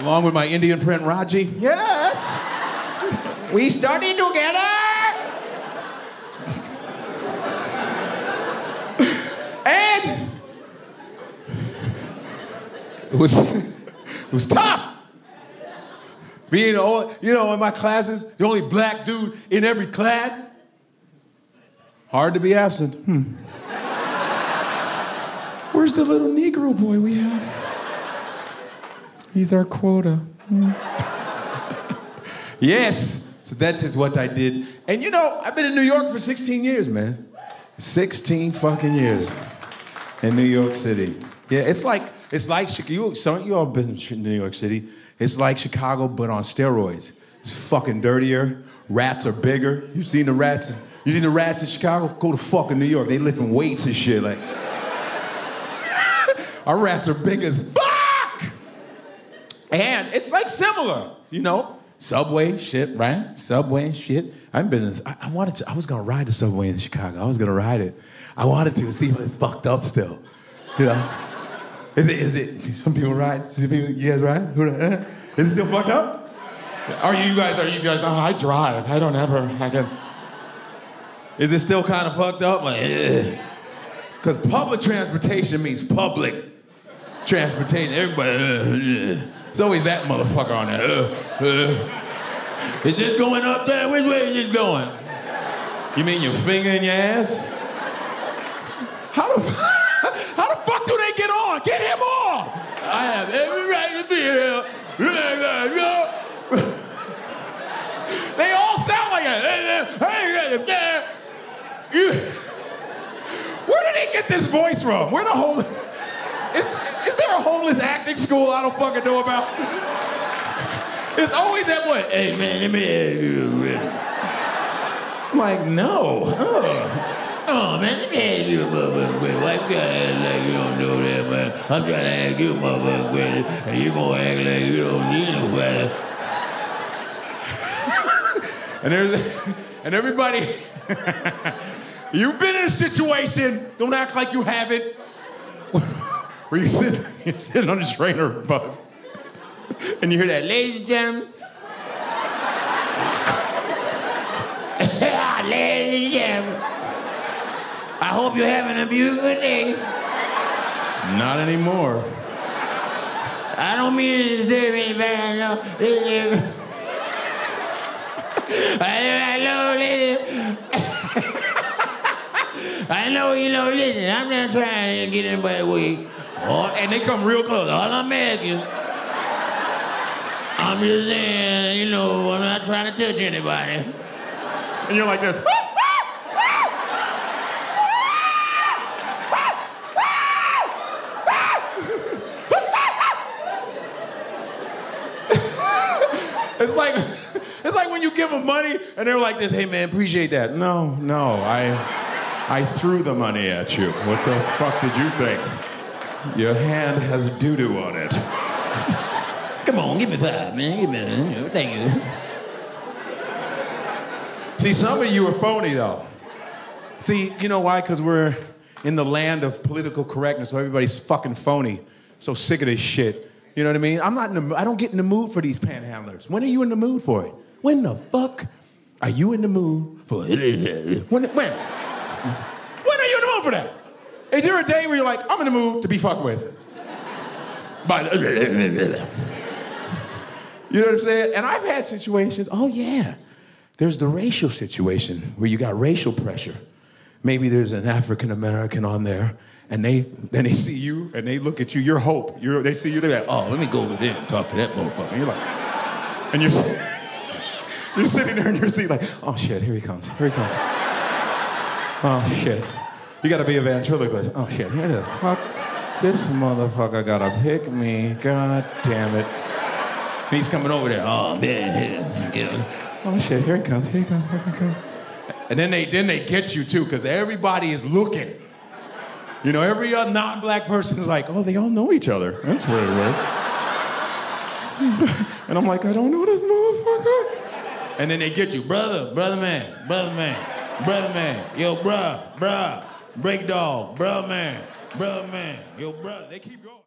along with my Indian friend Raji. Yes, we study together. and it was it was tough. Being all, you know, in my classes, the only black dude in every class. Hard to be absent. Hmm. Where's the little Negro boy we had? He's our quota. Yes, so that is what I did. And you know, I've been in New York for 16 years, man. 16 fucking years in New York City. Yeah, it's like it's like you. Some you all been to New York City. It's like Chicago, but on steroids. It's fucking dirtier. Rats are bigger. You seen the rats? You seen the rats in Chicago? Go to fucking New York. They lifting weights and shit. Like our rats are big as fuck. And it's like similar, you know. Subway shit, right? Subway shit. I've been. In, I, I wanted to. I was gonna ride the subway in Chicago. I was gonna ride it. I wanted to see if it fucked up still. You know. Is it, is it, some people ride, some people, you guys ride? Is it still fucked up? Are you guys, are you guys, oh, I drive, I don't ever, I can. Is it still kind of fucked up? Like, Because public transportation means public transportation. Everybody, uh, uh. It's always that motherfucker on there. Uh, uh. Is this going up there? Which way is this going? You mean your finger in your ass? How the how the fuck do they get on? Get him on! I have every right to be here. they all sound like that. Where did he get this voice from? Where the whole a homeless acting school I don't fucking know about? It's always that way. Hey man, let me. I'm like, no. Oh. Oh man, let me ask you a motherfucking. Why you gotta act like you don't know that, man? I'm trying to ask you a motherfucking question, and you gonna act like you don't need nobody. and there's, and everybody, you've been in a situation. Don't act like you haven't. Where you sit, you're sitting on the train or bus, and you hear that, ladies and gentlemen. ladies and gentlemen. I hope you're having a beautiful day. Not anymore. I don't mean to disturb anybody. No. I know, listen. I know you know, listen, I'm not trying to get anybody weak. Oh, and they come real close. All I'm asking, I'm just saying, you know, I'm not trying to touch anybody. And you're like this. It's like it's like when you give them money and they're like this, hey man, appreciate that. No, no, I I threw the money at you. What the fuck did you think? Your hand has doo-doo on it. Come on, give me five, man. Give me thank you. See, some of you are phony though. See, you know why? Because we're in the land of political correctness, so everybody's fucking phony. So sick of this shit. You know what I mean? I'm not in the, I don't get in the mood for these panhandlers. When are you in the mood for it? When the fuck are you in the mood for it? When? When? When are you in the mood for that? Is there a day where you're like, I'm in the mood to be fucked with? You know what I'm saying? And I've had situations. Oh yeah, there's the racial situation where you got racial pressure. Maybe there's an African American on there and they then they see you and they look at you, your hope. You're, they see you, they're like, oh, let me go over there and talk to that motherfucker. And you're like, and you're you're sitting there in your seat like, oh shit, here he comes, here he comes. Oh shit. You gotta be a ventriloquist. Oh shit, here is. Fuck. This motherfucker gotta pick me. God damn it. He's coming over there. Oh man. Oh shit, here he comes, here he comes, here he comes. And then they then they get you too, because everybody is looking. You know, every uh, non-black person is like, oh, they all know each other. That's weird, right? and I'm like, I don't know this motherfucker. And then they get you, brother, brother man, brother man, brother man, yo, bruh, bruh, break dog, brother man, brother man, yo, bruh. They keep going.